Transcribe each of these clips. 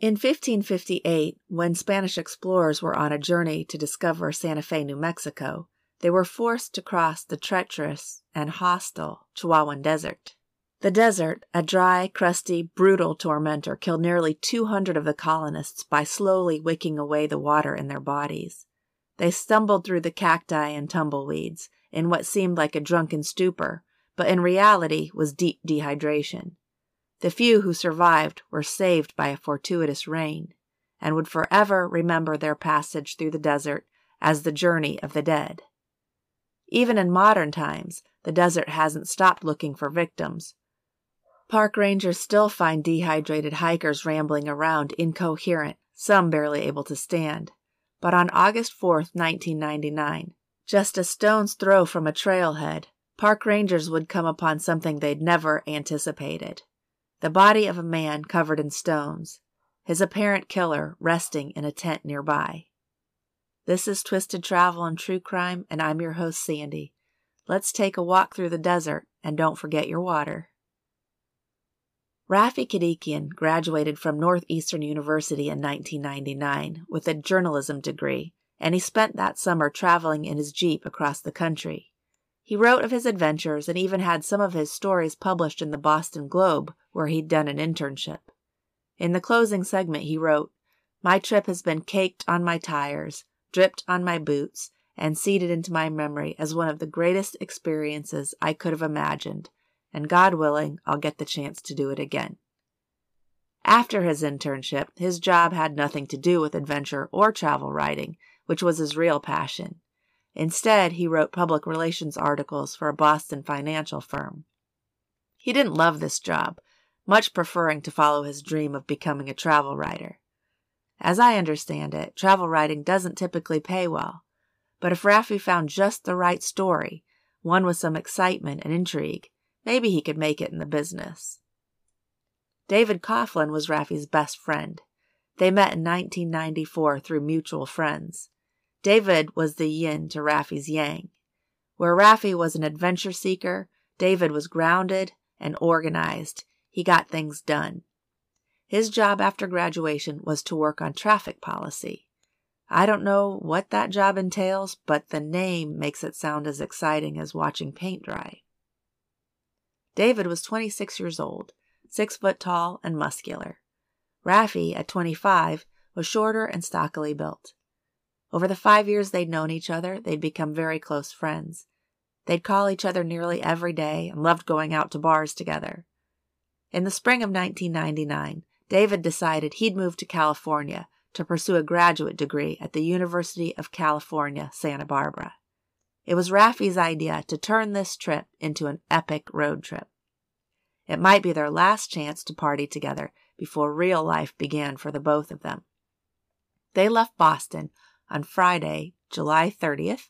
In 1558, when Spanish explorers were on a journey to discover Santa Fe, New Mexico, they were forced to cross the treacherous and hostile Chihuahuan Desert. The desert, a dry, crusty, brutal tormentor, killed nearly 200 of the colonists by slowly wicking away the water in their bodies. They stumbled through the cacti and tumbleweeds in what seemed like a drunken stupor, but in reality was deep dehydration. The few who survived were saved by a fortuitous rain, and would forever remember their passage through the desert as the journey of the dead. Even in modern times, the desert hasn't stopped looking for victims. Park rangers still find dehydrated hikers rambling around incoherent, some barely able to stand. But on August 4, 1999, just a stone's throw from a trailhead, park rangers would come upon something they'd never anticipated the body of a man covered in stones, his apparent killer resting in a tent nearby. This is Twisted Travel and True Crime, and I'm your host, Sandy. Let's take a walk through the desert, and don't forget your water. Raffi Kodikian graduated from Northeastern University in 1999 with a journalism degree, and he spent that summer traveling in his Jeep across the country. He wrote of his adventures and even had some of his stories published in the Boston Globe, where he'd done an internship. In the closing segment, he wrote, My trip has been caked on my tires, dripped on my boots, and seeded into my memory as one of the greatest experiences I could have imagined, and God willing, I'll get the chance to do it again. After his internship, his job had nothing to do with adventure or travel writing, which was his real passion. Instead, he wrote public relations articles for a Boston financial firm. He didn't love this job, much preferring to follow his dream of becoming a travel writer. As I understand it, travel writing doesn't typically pay well, but if Raffi found just the right story, one with some excitement and intrigue, maybe he could make it in the business. David Coughlin was Raffi's best friend. They met in 1994 through mutual friends. David was the yin to Raffi's yang. Where Raffi was an adventure seeker, David was grounded and organized. He got things done. His job after graduation was to work on traffic policy. I don't know what that job entails, but the name makes it sound as exciting as watching paint dry. David was 26 years old, six foot tall and muscular. Raffi, at 25, was shorter and stockily built. Over the five years they'd known each other, they'd become very close friends. They'd call each other nearly every day and loved going out to bars together. In the spring of 1999, David decided he'd move to California to pursue a graduate degree at the University of California, Santa Barbara. It was Raffi's idea to turn this trip into an epic road trip. It might be their last chance to party together before real life began for the both of them. They left Boston on Friday, July 30th,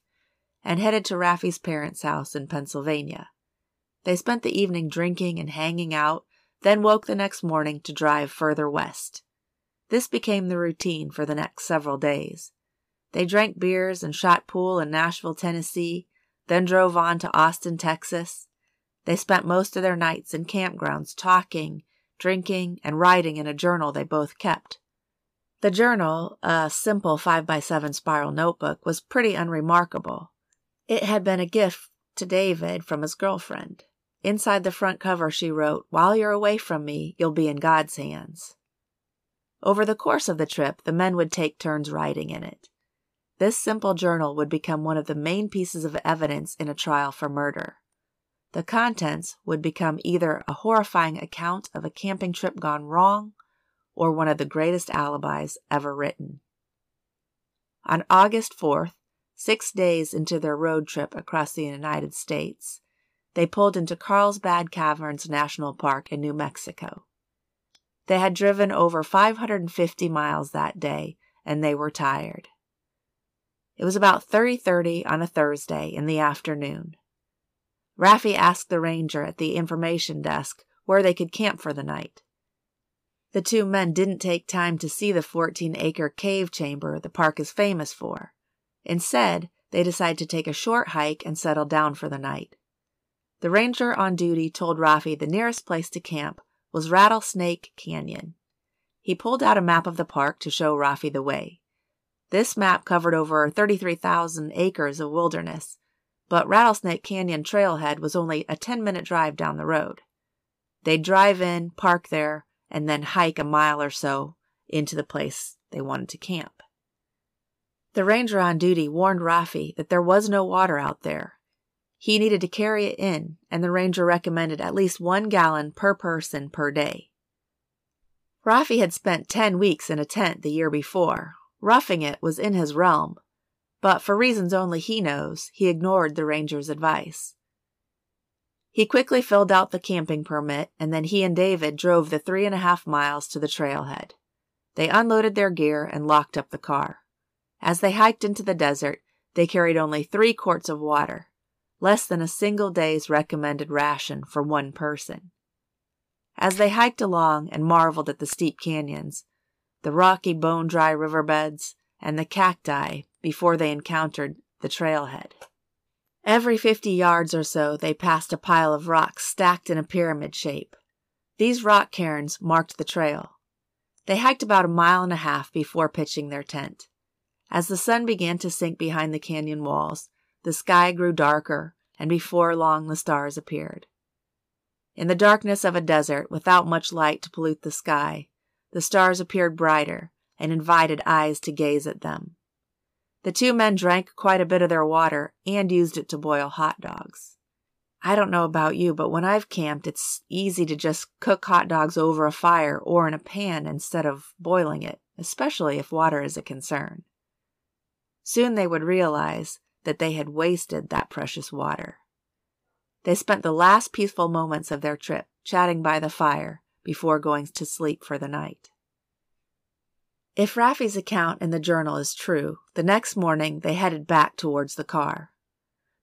and headed to Raffi's parents' house in Pennsylvania. They spent the evening drinking and hanging out, then woke the next morning to drive further west. This became the routine for the next several days. They drank beers and shot pool in Nashville, Tennessee, then drove on to Austin, Texas. They spent most of their nights in campgrounds talking, drinking, and writing in a journal they both kept. The journal, a simple 5 by 7 spiral notebook, was pretty unremarkable. It had been a gift to David from his girlfriend. Inside the front cover, she wrote, While you're away from me, you'll be in God's hands. Over the course of the trip, the men would take turns writing in it. This simple journal would become one of the main pieces of evidence in a trial for murder. The contents would become either a horrifying account of a camping trip gone wrong or one of the greatest alibis ever written. On August 4th, six days into their road trip across the United States, they pulled into Carlsbad Caverns National Park in New Mexico. They had driven over 550 miles that day, and they were tired. It was about 30:30 on a Thursday in the afternoon. Raffi asked the ranger at the information desk where they could camp for the night. The two men didn't take time to see the 14 acre cave chamber the park is famous for. Instead, they decided to take a short hike and settle down for the night. The ranger on duty told Raffi the nearest place to camp was Rattlesnake Canyon. He pulled out a map of the park to show Raffi the way. This map covered over 33,000 acres of wilderness, but Rattlesnake Canyon Trailhead was only a 10 minute drive down the road. They'd drive in, park there, and then hike a mile or so into the place they wanted to camp. The ranger on duty warned Raffi that there was no water out there. He needed to carry it in, and the ranger recommended at least one gallon per person per day. Raffi had spent 10 weeks in a tent the year before. Roughing it was in his realm, but for reasons only he knows, he ignored the ranger's advice. He quickly filled out the camping permit, and then he and David drove the three and a half miles to the trailhead. They unloaded their gear and locked up the car. As they hiked into the desert, they carried only three quarts of water, less than a single day's recommended ration for one person. As they hiked along and marveled at the steep canyons, the rocky bone dry riverbeds, and the cacti before they encountered the trailhead. Every fifty yards or so, they passed a pile of rocks stacked in a pyramid shape. These rock cairns marked the trail. They hiked about a mile and a half before pitching their tent. As the sun began to sink behind the canyon walls, the sky grew darker, and before long the stars appeared. In the darkness of a desert, without much light to pollute the sky, the stars appeared brighter and invited eyes to gaze at them. The two men drank quite a bit of their water and used it to boil hot dogs. I don't know about you, but when I've camped, it's easy to just cook hot dogs over a fire or in a pan instead of boiling it, especially if water is a concern. Soon they would realize that they had wasted that precious water. They spent the last peaceful moments of their trip chatting by the fire before going to sleep for the night. If Raffi's account in the journal is true, the next morning they headed back towards the car.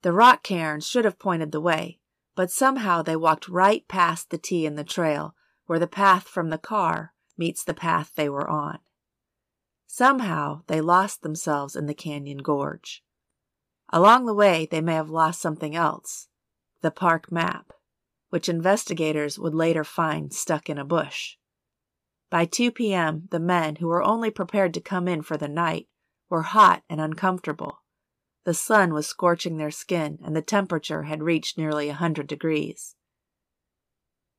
The rock cairns should have pointed the way, but somehow they walked right past the T in the trail where the path from the car meets the path they were on. Somehow they lost themselves in the canyon gorge. Along the way, they may have lost something else the park map, which investigators would later find stuck in a bush. By 2 p.m., the men, who were only prepared to come in for the night, were hot and uncomfortable. The sun was scorching their skin, and the temperature had reached nearly a 100 degrees.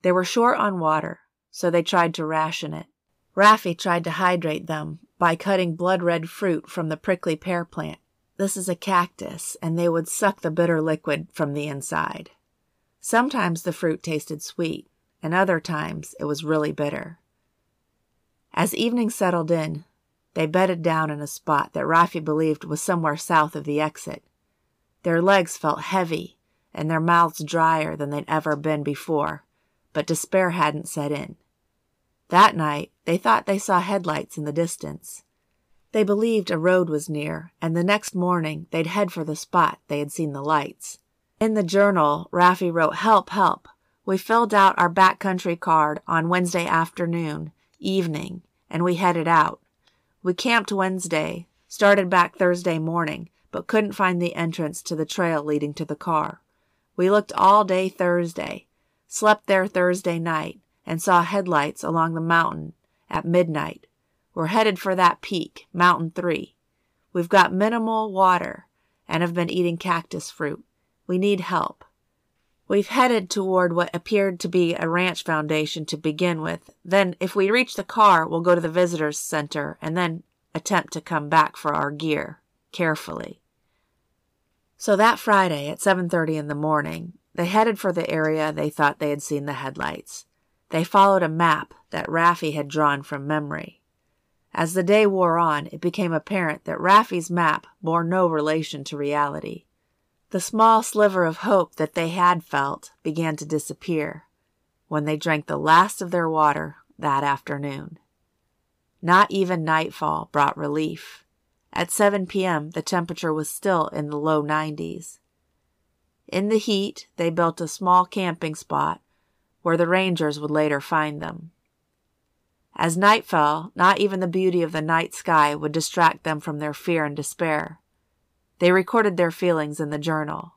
They were short on water, so they tried to ration it. Raffi tried to hydrate them by cutting blood red fruit from the prickly pear plant. This is a cactus, and they would suck the bitter liquid from the inside. Sometimes the fruit tasted sweet, and other times it was really bitter. As evening settled in, they bedded down in a spot that Raffi believed was somewhere south of the exit. Their legs felt heavy and their mouths drier than they'd ever been before, but despair hadn't set in. That night, they thought they saw headlights in the distance. They believed a road was near, and the next morning they'd head for the spot they had seen the lights. In the journal, Raffi wrote, Help, help. We filled out our backcountry card on Wednesday afternoon, evening, and we headed out. We camped Wednesday, started back Thursday morning, but couldn't find the entrance to the trail leading to the car. We looked all day Thursday, slept there Thursday night, and saw headlights along the mountain at midnight. We're headed for that peak, Mountain 3. We've got minimal water and have been eating cactus fruit. We need help. We've headed toward what appeared to be a ranch foundation to begin with. Then, if we reach the car, we'll go to the visitors center and then attempt to come back for our gear carefully. So that Friday at 7:30 in the morning, they headed for the area they thought they had seen the headlights. They followed a map that Raffi had drawn from memory. As the day wore on, it became apparent that Raffi's map bore no relation to reality. The small sliver of hope that they had felt began to disappear when they drank the last of their water that afternoon. Not even nightfall brought relief. At 7 p.m., the temperature was still in the low 90s. In the heat, they built a small camping spot where the rangers would later find them. As night fell, not even the beauty of the night sky would distract them from their fear and despair. They recorded their feelings in the journal.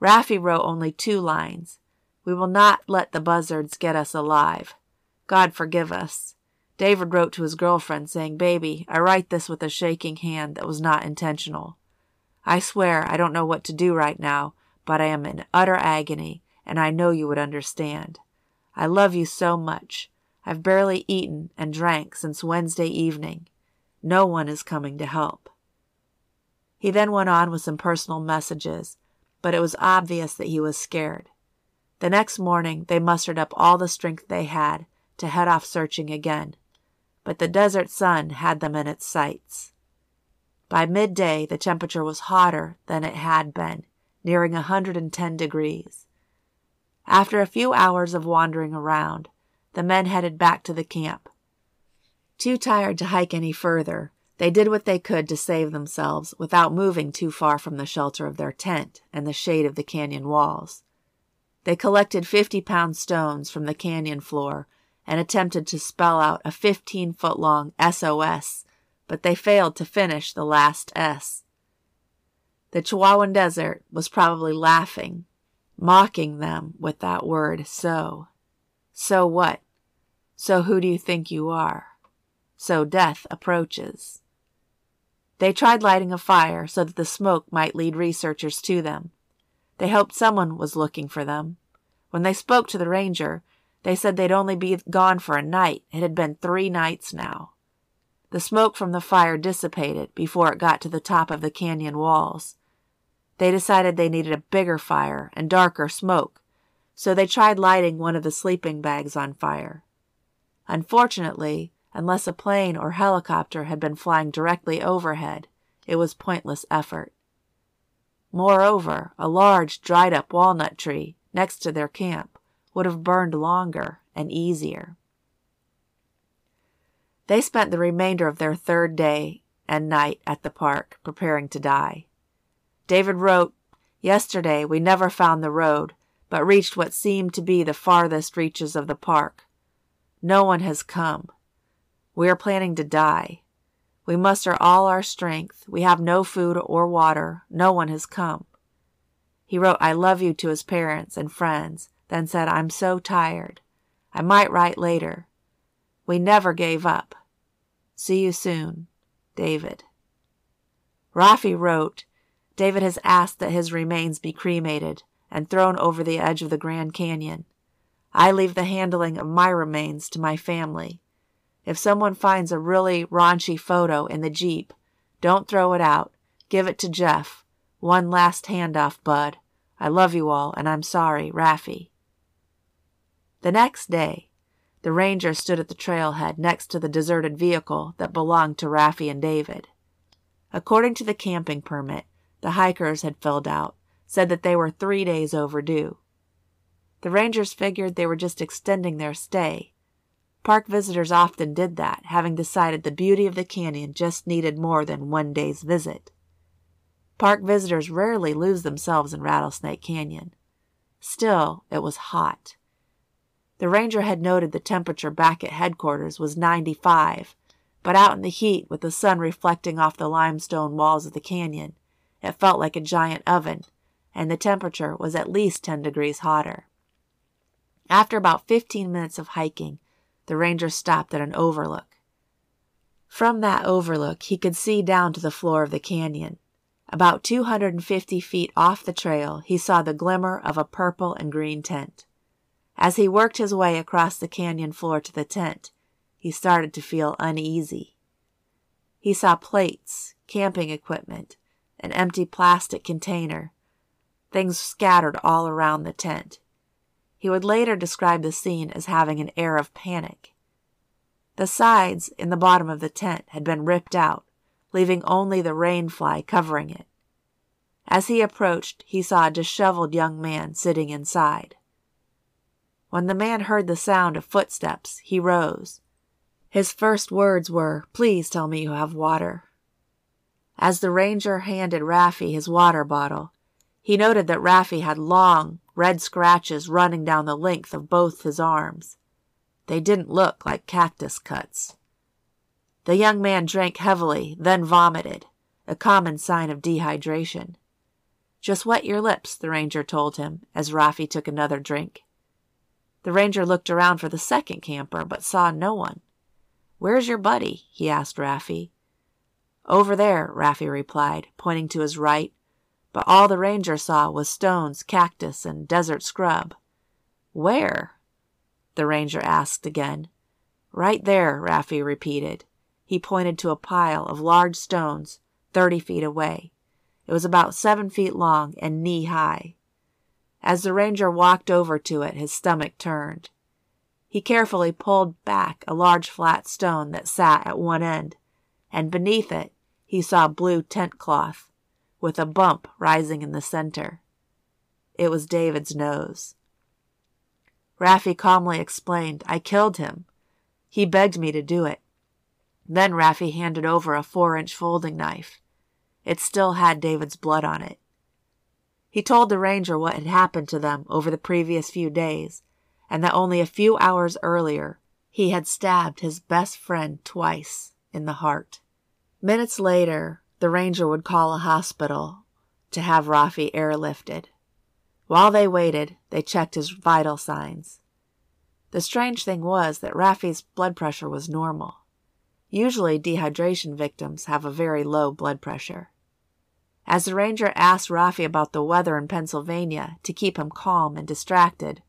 Raffi wrote only two lines. We will not let the buzzards get us alive. God forgive us. David wrote to his girlfriend saying, Baby, I write this with a shaking hand that was not intentional. I swear I don't know what to do right now, but I am in utter agony, and I know you would understand. I love you so much. I've barely eaten and drank since Wednesday evening. No one is coming to help. He then went on with some personal messages, but it was obvious that he was scared. The next morning, they mustered up all the strength they had to head off searching again, but the desert sun had them in its sights. By midday, the temperature was hotter than it had been, nearing 110 degrees. After a few hours of wandering around, the men headed back to the camp. Too tired to hike any further, they did what they could to save themselves without moving too far from the shelter of their tent and the shade of the canyon walls. They collected 50 pound stones from the canyon floor and attempted to spell out a 15 foot long SOS, but they failed to finish the last S. The Chihuahuan Desert was probably laughing, mocking them with that word so. So what? So who do you think you are? So death approaches. They tried lighting a fire so that the smoke might lead researchers to them. They hoped someone was looking for them. When they spoke to the ranger, they said they'd only be gone for a night. It had been three nights now. The smoke from the fire dissipated before it got to the top of the canyon walls. They decided they needed a bigger fire and darker smoke, so they tried lighting one of the sleeping bags on fire. Unfortunately, unless a plane or helicopter had been flying directly overhead, it was pointless effort. Moreover, a large dried up walnut tree next to their camp would have burned longer and easier. They spent the remainder of their third day and night at the park preparing to die. David wrote, Yesterday we never found the road, but reached what seemed to be the farthest reaches of the park. No one has come. We are planning to die. We muster all our strength. We have no food or water. No one has come. He wrote, I love you to his parents and friends, then said, I'm so tired. I might write later. We never gave up. See you soon, David. Raffi wrote, David has asked that his remains be cremated and thrown over the edge of the Grand Canyon. I leave the handling of my remains to my family. If someone finds a really raunchy photo in the Jeep, don't throw it out. Give it to Jeff. One last handoff, bud. I love you all, and I'm sorry, Raffi. The next day, the ranger stood at the trailhead next to the deserted vehicle that belonged to Raffi and David. According to the camping permit, the hikers had filled out said that they were three days overdue. The rangers figured they were just extending their stay. Park visitors often did that, having decided the beauty of the canyon just needed more than one day's visit. Park visitors rarely lose themselves in Rattlesnake Canyon. Still, it was hot. The ranger had noted the temperature back at headquarters was 95, but out in the heat with the sun reflecting off the limestone walls of the canyon, it felt like a giant oven, and the temperature was at least 10 degrees hotter. After about 15 minutes of hiking, the ranger stopped at an overlook. From that overlook, he could see down to the floor of the canyon. About 250 feet off the trail, he saw the glimmer of a purple and green tent. As he worked his way across the canyon floor to the tent, he started to feel uneasy. He saw plates, camping equipment, an empty plastic container, things scattered all around the tent. He would later describe the scene as having an air of panic. The sides in the bottom of the tent had been ripped out, leaving only the rain fly covering it. As he approached, he saw a disheveled young man sitting inside. When the man heard the sound of footsteps, he rose. His first words were, Please tell me you have water. As the ranger handed Raffi his water bottle, he noted that Raffi had long, red scratches running down the length of both his arms. They didn't look like cactus cuts. The young man drank heavily, then vomited, a common sign of dehydration. Just wet your lips, the ranger told him as Raffi took another drink. The ranger looked around for the second camper, but saw no one. Where's your buddy? he asked Raffi. Over there, Raffi replied, pointing to his right, but all the ranger saw was stones, cactus, and desert scrub. Where? the ranger asked again. Right there, Raffi repeated. He pointed to a pile of large stones thirty feet away. It was about seven feet long and knee high. As the ranger walked over to it, his stomach turned. He carefully pulled back a large flat stone that sat at one end, and beneath it he saw blue tent cloth, with a bump rising in the center. It was David's nose. Raffi calmly explained, I killed him. He begged me to do it. Then Raffi handed over a four inch folding knife. It still had David's blood on it. He told the ranger what had happened to them over the previous few days, and that only a few hours earlier he had stabbed his best friend twice in the heart. Minutes later, the ranger would call a hospital to have Raffi airlifted. While they waited, they checked his vital signs. The strange thing was that Raffi's blood pressure was normal. Usually, dehydration victims have a very low blood pressure. As the ranger asked Raffi about the weather in Pennsylvania to keep him calm and distracted,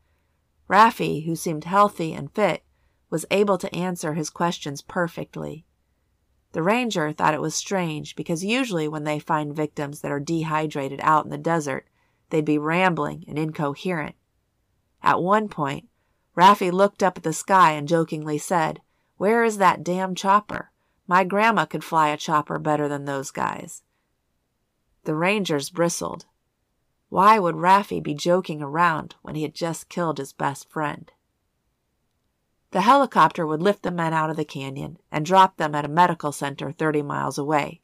Raffi, who seemed healthy and fit, was able to answer his questions perfectly. The ranger thought it was strange because usually when they find victims that are dehydrated out in the desert, they'd be rambling and incoherent. At one point, Raffi looked up at the sky and jokingly said, Where is that damn chopper? My grandma could fly a chopper better than those guys. The rangers bristled. Why would Raffi be joking around when he had just killed his best friend? The helicopter would lift the men out of the canyon and drop them at a medical center 30 miles away.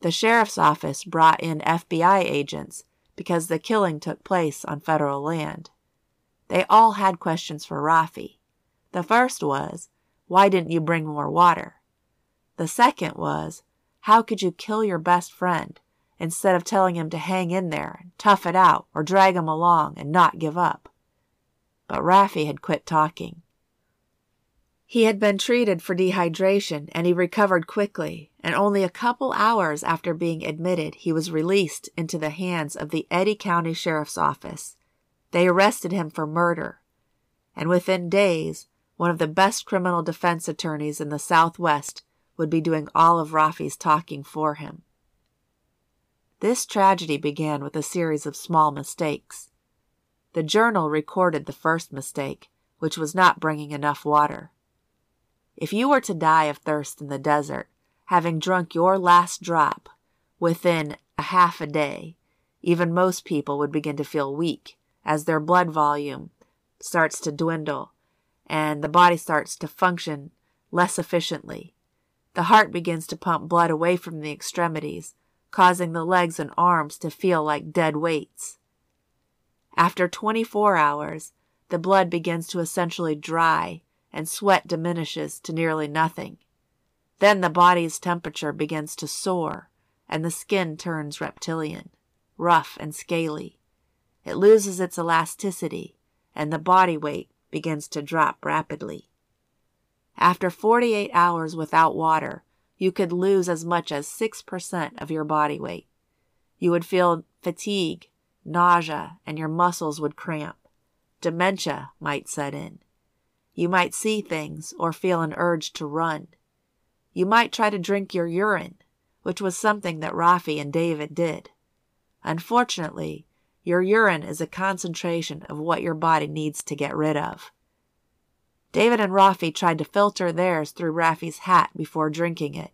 The sheriff's office brought in FBI agents because the killing took place on federal land. They all had questions for Raffi. The first was, Why didn't you bring more water? The second was, How could you kill your best friend? instead of telling him to hang in there and tough it out or drag him along and not give up. But Raffi had quit talking. He had been treated for dehydration and he recovered quickly, and only a couple hours after being admitted, he was released into the hands of the Eddy County Sheriff's Office. They arrested him for murder, and within days, one of the best criminal defense attorneys in the Southwest would be doing all of Raffi's talking for him. This tragedy began with a series of small mistakes. The journal recorded the first mistake, which was not bringing enough water. If you were to die of thirst in the desert, having drunk your last drop within a half a day, even most people would begin to feel weak as their blood volume starts to dwindle and the body starts to function less efficiently. The heart begins to pump blood away from the extremities, causing the legs and arms to feel like dead weights. After 24 hours, the blood begins to essentially dry and sweat diminishes to nearly nothing. Then the body's temperature begins to soar and the skin turns reptilian, rough and scaly. It loses its elasticity and the body weight begins to drop rapidly. After 48 hours without water, you could lose as much as 6% of your body weight. You would feel fatigue, nausea, and your muscles would cramp. Dementia might set in. You might see things or feel an urge to run. You might try to drink your urine, which was something that Raffi and David did. Unfortunately, your urine is a concentration of what your body needs to get rid of. David and Raffi tried to filter theirs through Raffi's hat before drinking it.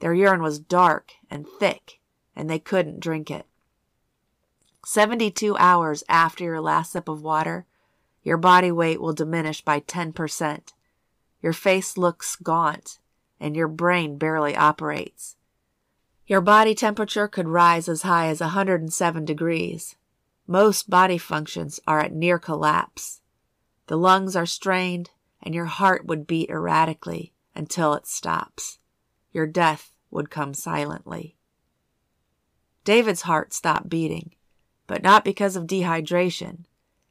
Their urine was dark and thick, and they couldn't drink it. 72 hours after your last sip of water, your body weight will diminish by 10%. Your face looks gaunt, and your brain barely operates. Your body temperature could rise as high as 107 degrees. Most body functions are at near collapse. The lungs are strained, and your heart would beat erratically until it stops. Your death would come silently. David's heart stopped beating, but not because of dehydration.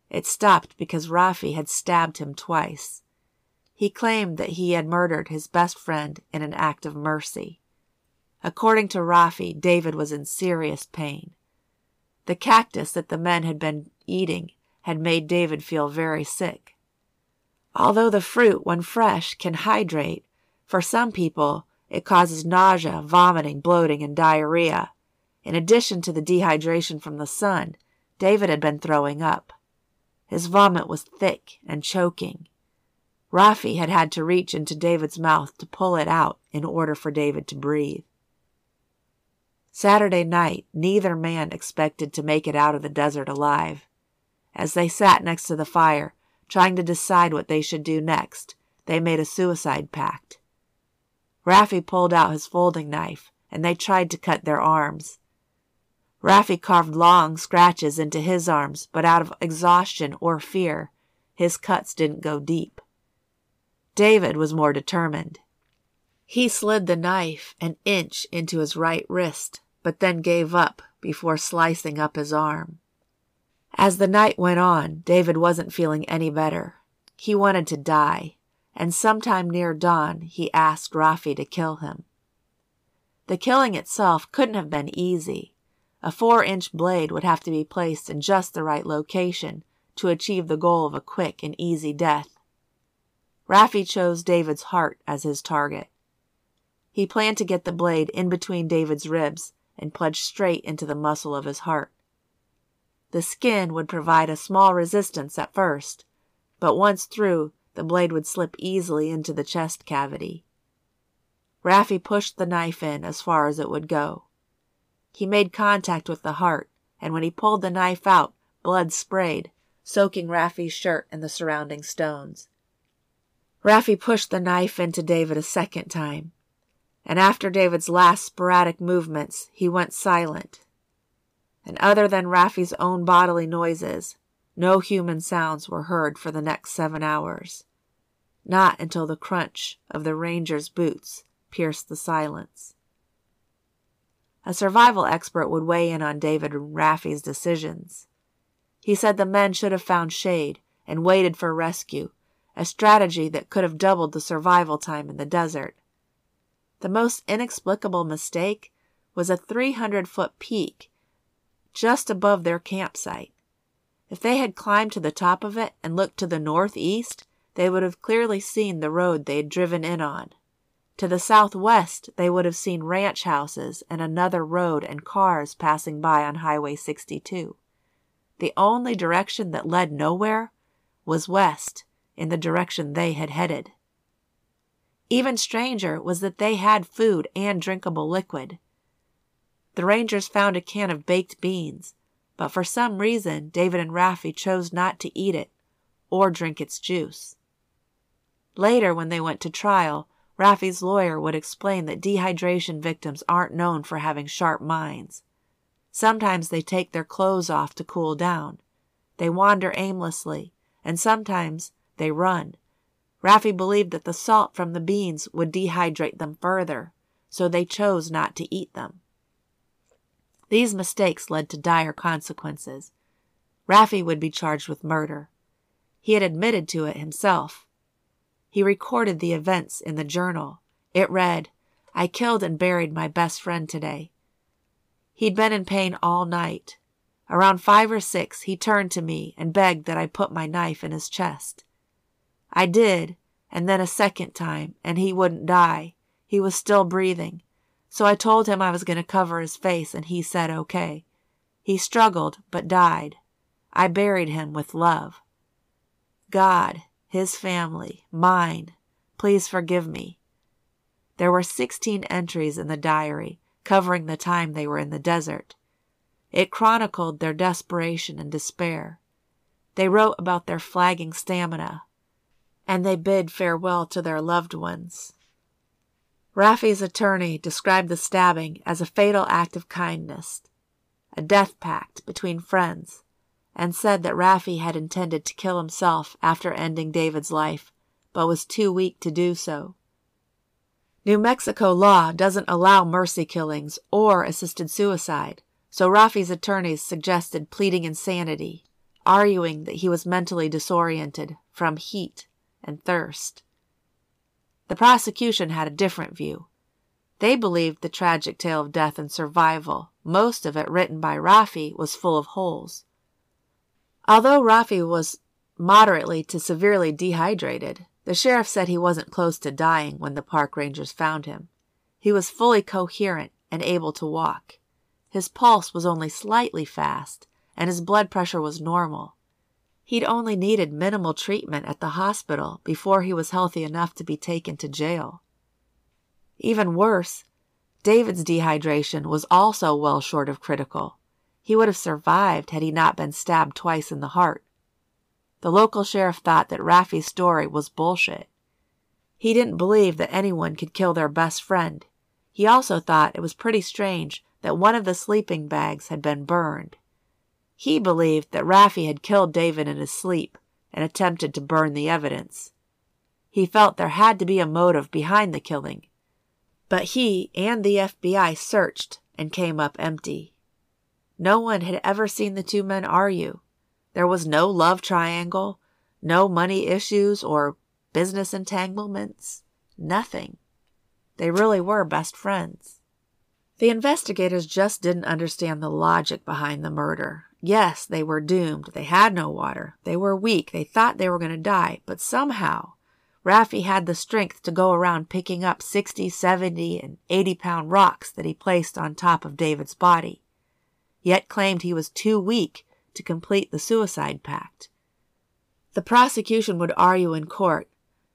It stopped because Raffi had stabbed him twice. He claimed that he had murdered his best friend in an act of mercy. According to Raffi, David was in serious pain. The cactus that the men had been eating had made David feel very sick. Although the fruit, when fresh, can hydrate, for some people it causes nausea, vomiting, bloating, and diarrhea. In addition to the dehydration from the sun, David had been throwing up. His vomit was thick and choking. Raffi had had to reach into David's mouth to pull it out in order for David to breathe. Saturday night, neither man expected to make it out of the desert alive. As they sat next to the fire, trying to decide what they should do next, they made a suicide pact. Raffi pulled out his folding knife, and they tried to cut their arms. Raffi carved long scratches into his arms, but out of exhaustion or fear, his cuts didn't go deep. David was more determined. He slid the knife an inch into his right wrist, but then gave up before slicing up his arm. As the night went on, David wasn't feeling any better. He wanted to die, and sometime near dawn he asked Raffi to kill him. The killing itself couldn't have been easy. A four inch blade would have to be placed in just the right location to achieve the goal of a quick and easy death. Raffi chose David's heart as his target. He planned to get the blade in between David's ribs and plunge straight into the muscle of his heart. The skin would provide a small resistance at first, but once through, the blade would slip easily into the chest cavity. Raffi pushed the knife in as far as it would go. He made contact with the heart, and when he pulled the knife out, blood sprayed, soaking Raffi's shirt and the surrounding stones. Raffi pushed the knife into David a second time, and after David's last sporadic movements, he went silent. And other than Raffi's own bodily noises, no human sounds were heard for the next seven hours. Not until the crunch of the ranger's boots pierced the silence. A survival expert would weigh in on David and Raffi's decisions. He said the men should have found shade and waited for rescue, a strategy that could have doubled the survival time in the desert. The most inexplicable mistake was a 300 foot peak just above their campsite. If they had climbed to the top of it and looked to the northeast, they would have clearly seen the road they had driven in on. To the southwest, they would have seen ranch houses and another road and cars passing by on Highway 62. The only direction that led nowhere was west, in the direction they had headed. Even stranger was that they had food and drinkable liquid. The Rangers found a can of baked beans, but for some reason David and Raffi chose not to eat it or drink its juice. Later, when they went to trial, Raffi's lawyer would explain that dehydration victims aren't known for having sharp minds. Sometimes they take their clothes off to cool down. They wander aimlessly, and sometimes they run. Raffi believed that the salt from the beans would dehydrate them further, so they chose not to eat them. These mistakes led to dire consequences. Raffi would be charged with murder. He had admitted to it himself. He recorded the events in the journal. It read, I killed and buried my best friend today. He'd been in pain all night. Around five or six, he turned to me and begged that I put my knife in his chest. I did, and then a second time, and he wouldn't die. He was still breathing. So I told him I was going to cover his face, and he said okay. He struggled, but died. I buried him with love. God, his family, mine. Please forgive me. There were 16 entries in the diary, covering the time they were in the desert. It chronicled their desperation and despair. They wrote about their flagging stamina, and they bid farewell to their loved ones. Raffi's attorney described the stabbing as a fatal act of kindness, a death pact between friends and said that Raffi had intended to kill himself after ending David's life, but was too weak to do so. New Mexico law doesn't allow mercy killings or assisted suicide, so Raffi's attorneys suggested pleading insanity, arguing that he was mentally disoriented from heat and thirst. The prosecution had a different view. They believed the tragic tale of death and survival, most of it written by Raffi, was full of holes. Although Raffi was moderately to severely dehydrated, the sheriff said he wasn't close to dying when the park rangers found him. He was fully coherent and able to walk. His pulse was only slightly fast, and his blood pressure was normal. He'd only needed minimal treatment at the hospital before he was healthy enough to be taken to jail. Even worse, David's dehydration was also well short of critical. He would have survived had he not been stabbed twice in the heart. The local sheriff thought that Raffi's story was bullshit. He didn't believe that anyone could kill their best friend. He also thought it was pretty strange that one of the sleeping bags had been burned. He believed that Raffi had killed David in his sleep and attempted to burn the evidence. He felt there had to be a motive behind the killing. But he and the FBI searched and came up empty. No one had ever seen the two men argue. There was no love triangle, no money issues or business entanglements, nothing. They really were best friends. The investigators just didn't understand the logic behind the murder. Yes, they were doomed. They had no water. They were weak. They thought they were going to die. But somehow, Raffi had the strength to go around picking up 60, 70, and 80 pound rocks that he placed on top of David's body, yet claimed he was too weak to complete the suicide pact. The prosecution would argue in court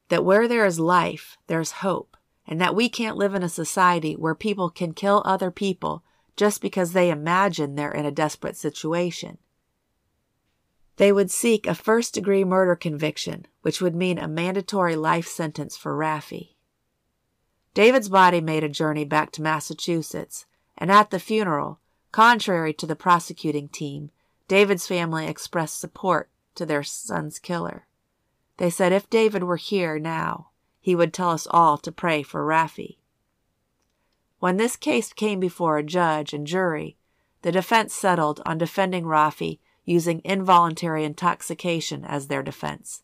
that where there is life, there's hope, and that we can't live in a society where people can kill other people just because they imagine they're in a desperate situation. They would seek a first degree murder conviction, which would mean a mandatory life sentence for Raffi. David's body made a journey back to Massachusetts, and at the funeral, contrary to the prosecuting team, David's family expressed support to their son's killer. They said if David were here now, he would tell us all to pray for Raffi. When this case came before a judge and jury, the defense settled on defending Raffi using involuntary intoxication as their defense.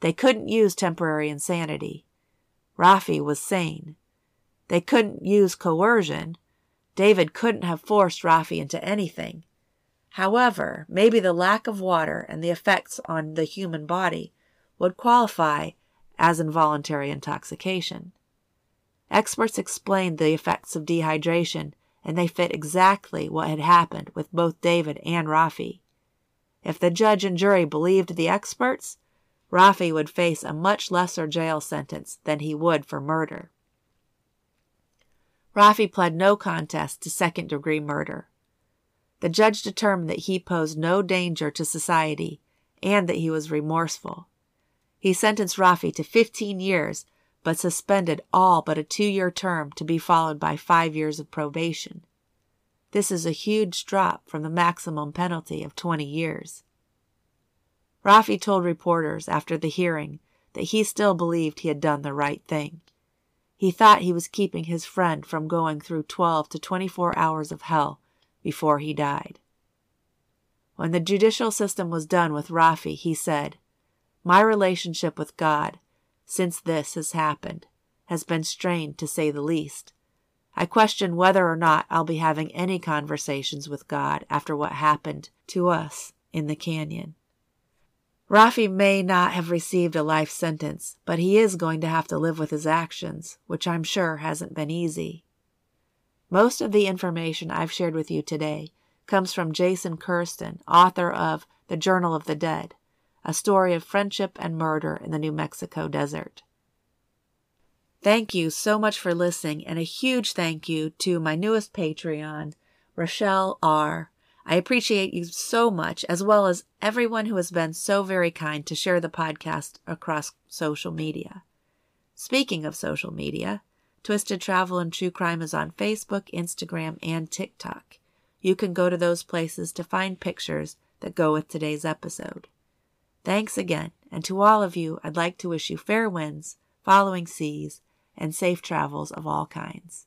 They couldn't use temporary insanity. Raffi was sane. They couldn't use coercion. David couldn't have forced Raffi into anything. However, maybe the lack of water and the effects on the human body would qualify as involuntary intoxication. Experts explained the effects of dehydration, and they fit exactly what had happened with both David and Raffi. If the judge and jury believed the experts, Raffi would face a much lesser jail sentence than he would for murder. Raffi pled no contest to second degree murder. The judge determined that he posed no danger to society and that he was remorseful. He sentenced Raffi to 15 years, but suspended all but a two year term to be followed by five years of probation. This is a huge drop from the maximum penalty of 20 years. Raffi told reporters after the hearing that he still believed he had done the right thing. He thought he was keeping his friend from going through 12 to 24 hours of hell before he died. When the judicial system was done with Raffi, he said, My relationship with God, since this has happened, has been strained to say the least. I question whether or not I'll be having any conversations with God after what happened to us in the canyon. Raffi may not have received a life sentence, but he is going to have to live with his actions, which I'm sure hasn't been easy. Most of the information I've shared with you today comes from Jason Kersten, author of The Journal of the Dead, a story of friendship and murder in the New Mexico desert. Thank you so much for listening, and a huge thank you to my newest Patreon, Rochelle R. I appreciate you so much, as well as everyone who has been so very kind to share the podcast across social media. Speaking of social media, Twisted Travel and True Crime is on Facebook, Instagram, and TikTok. You can go to those places to find pictures that go with today's episode. Thanks again, and to all of you, I'd like to wish you fair winds, following seas, and safe travels of all kinds.